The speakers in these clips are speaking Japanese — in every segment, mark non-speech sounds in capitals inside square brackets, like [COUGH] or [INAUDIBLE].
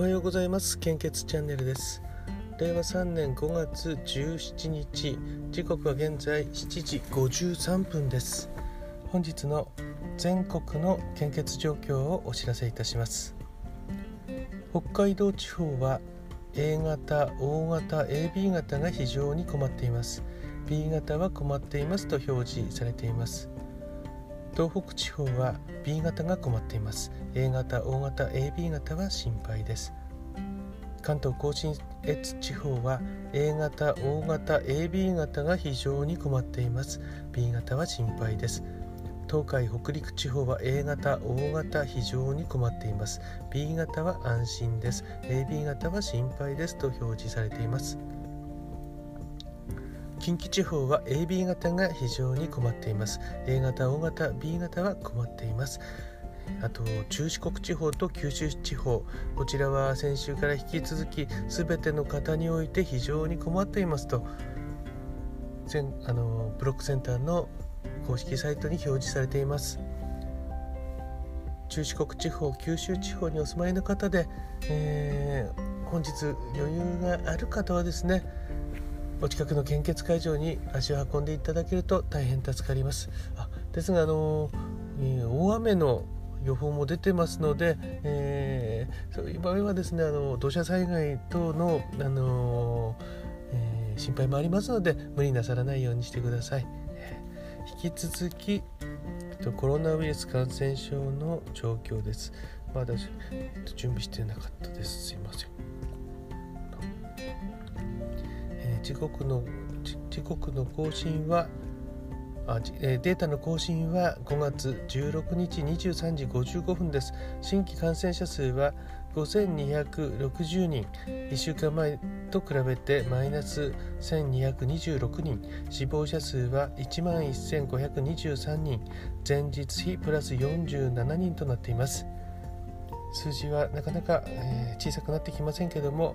おはようございます。献血チャンネルです。令和3年5月17日時刻は現在7時53分です。本日の全国の献血状況をお知らせいたします。北海道地方は A 型、O 型、AB 型が非常に困っています。B 型は困っていますと表示されています。東北地方は B 型が困っています。A 型 O 型 AB 型は心配です。関東甲信越地方は A 型 O 型 AB 型が非常に困っています。B 型は心配です。東海北陸地方は A 型 O 型非常に困っています。B 型は安心です。AB 型は心配ですと表示されています。近畿地方は AB 型が非常に困っています。A 型 O 型 B 型は困っています。あと中四国地方と九州地方。こちらは先週から引き続き全ての方において非常に困っていますと全あのブロックセンターの公式サイトに表示されています。中四国地方九州地方にお住まいの方で、えー、本日余裕がある方はですねお近くの献血会場に足を運んでいただけると大変助かりますあですがあの、えー、大雨の予報も出てますので、えー、そういう場合はですねあの土砂災害等の、あのえー、心配もありますので無理なさらないようにしてください。引き続きコロナウイルス感染症の状況です。まだ準備してなかったです。すいません。時刻の時刻の更新はあデータの更新は5月16日23時55分です。新規感染者数は5260人。1週間前と比べてマイナス1226人。死亡者数は1万1523人。前日比プラス47人となっています。数字はなかなか、えー、小さくなってきませんけども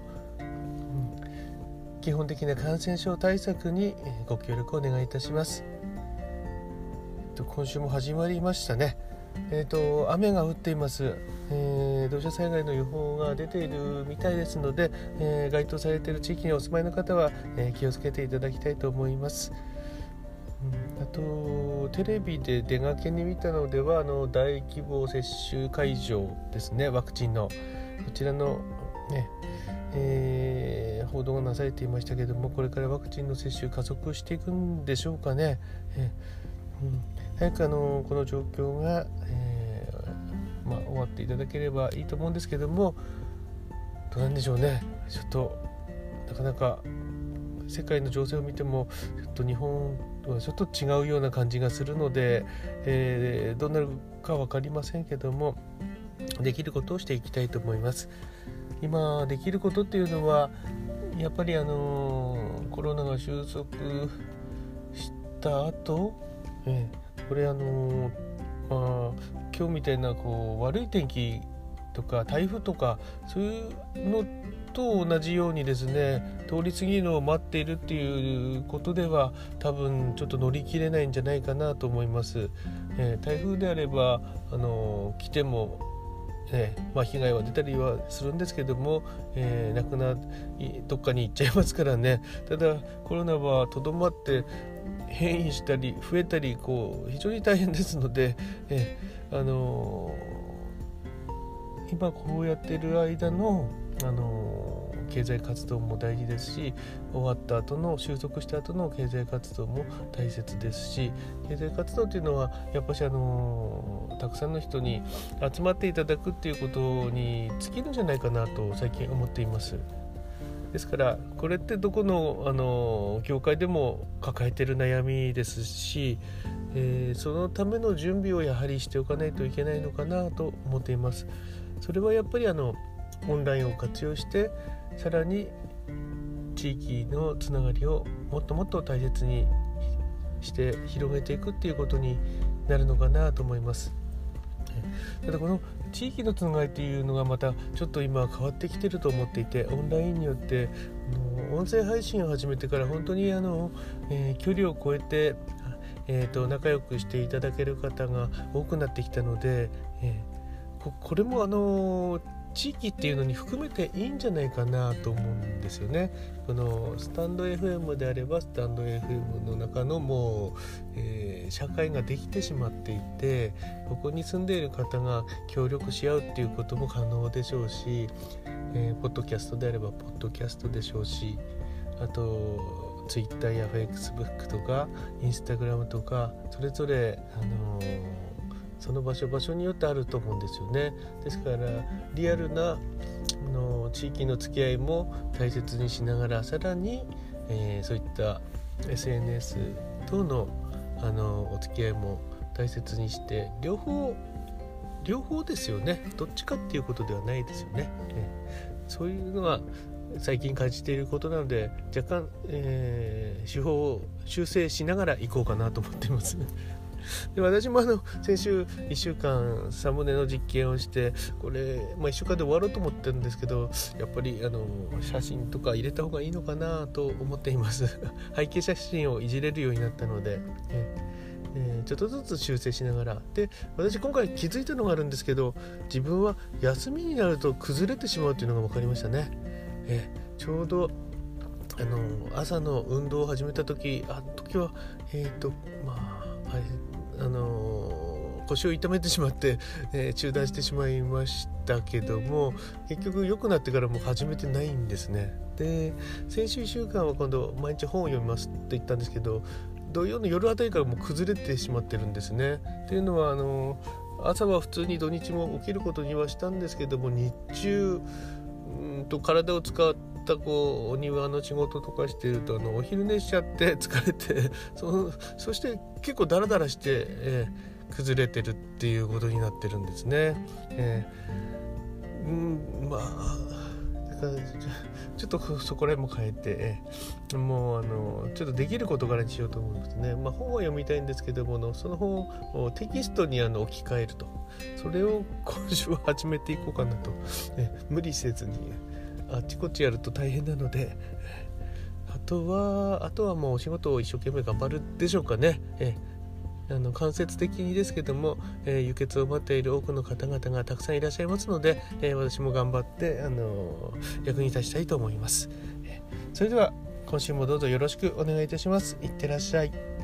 基本的な感染症対策にご協力をお願いいたします。今週も始まりましたね。えーと、雨が降っています、えー、土砂災害の予報が出ているみたいですので、えー、該当されている地域にお住まいの方は、えー、気をつけていただきたいと思います。あとテレビで出がけに見たのではあの大規模接種会場ですねワクチンのこちらのねえー、報道がなされていましたけれどもこれからワクチンの接種加速していくんでしょうかね、えー、うん、早くあのこの状況が、えー、まあ、終わっていただければいいと思うんですけどもどうなんでしょうね。ちょっとなかなか世界の情勢を見てもちょっと日本はちょっと違うような感じがするので、えー、どうなるか分かりませんけどもできることをしていきたいと思います。今できることっていうのはやっぱりあのコロナが収束した後、えこれあのまあ今日みたいなこう悪い天気とか台風とかそういうのと同じようにですね通り過ぎるのを待っているっていうことでは多分ちょっと乗り切れないんじゃないかなと思います。えー、台風であればあの来てもえ、まあ、被害は出たりはするんですけども、えー、亡くなどっかに行っちゃいますからね。ただコロナはとどまって変異したり増えたりこう非常に大変ですので、えー、あの今こうやってる間の、あの経済活動も大事ですし終わった後の収束した後の経済活動も大切ですし経済活動っていうのはやっぱしあのたくさんの人に集まっていただくっていうことに尽きるんじゃないかなと最近思っています。ですからこれってどこのあの業界でも抱えてる悩みですし、えー、そのための準備をやはりしておかないといけないのかなと思っています。それはやっぱりあのオンラインを活用してさらに地域のつながりをもっともっと大切にして広げていくっていうことになるのかなと思います。ただこの地域のつながりっていうのがまたちょっと今変わってきてると思っていてオンラインによって音声配信を始めてから本当にあの、えー、距離を超えて、えーと、仲良くしていただける方が多くなってきたので、えー、ここれもあの地域っていうのに含めていいんじゃないかなと思うんですよね。このスタンド FM であればスタンド FM の中のもう、えー、社会ができてしまっていてここに住んでいる方が協力し合うっていうことも可能でしょうし、えー、ポッドキャストであればポッドキャストでしょうしあと Twitter や Facebook とか Instagram とかそれぞれ、あのー、その場所場所によってあると思うんですよね。ですからリアルなの地域の付き合いも大切にしながらさらに、えー、そういった SNS 等のあのお付き合いも大切にして両方両方ですよね。どっちかっていうことではないですよね、えー、そういうのが最近感じていることなので若干、えー、手法を修正しながらいこうかなと思っています。で私もあの先週1週間サムネの実験をしてこれ、まあ、1週間で終わろうと思ってるんですけどやっぱりあの写真とか入れた方がいいのかなと思っています。[LAUGHS] 背景写真をいじれるようになったので、えー、ちょっとずつ修正しながら。で私今回気づいたのがあるんですけど自分は休みになると崩れてしまうというのが分かりましたね、えー、ちょうどあの朝の運動を始めた時あ時はえっ、ー、とまああれあの腰を痛めてしまって、えー、中断してしまいましたけども結局良くなってからも始めてないんですね。で先週1週間は今度毎日本を読みますって言ったんですけど土曜の夜あたりからもう崩れてしまってるんですね。っていうのはあの朝は普通に土日も起きることにはしたんですけども日中うんと体を使ってたこうお庭の仕事とかしてるとあのお昼寝しちゃって疲れて [LAUGHS] そそして結構ダラダラして、えー、崩れてるっていうことになってるんですね。えー、うんまあちょっとそこら辺も変えて、もうあのちょっとできる事柄にしようと思いますね。まあ、本を読みたいんですけどもその本をテキストにあの置き換えるとそれを今週は始めていこうかなと、え無理せずに。あちこちやると大変なのであとはあとはもうお仕事を一生懸命頑張るでしょうかね。えあの間接的にですけども、えー、輸血を待っている多くの方々がたくさんいらっしゃいますので、えー、私も頑張って、あのー、役に立ちたいと思います、それでは今週もどうぞよろしくお願いいたします。いってらっしゃい。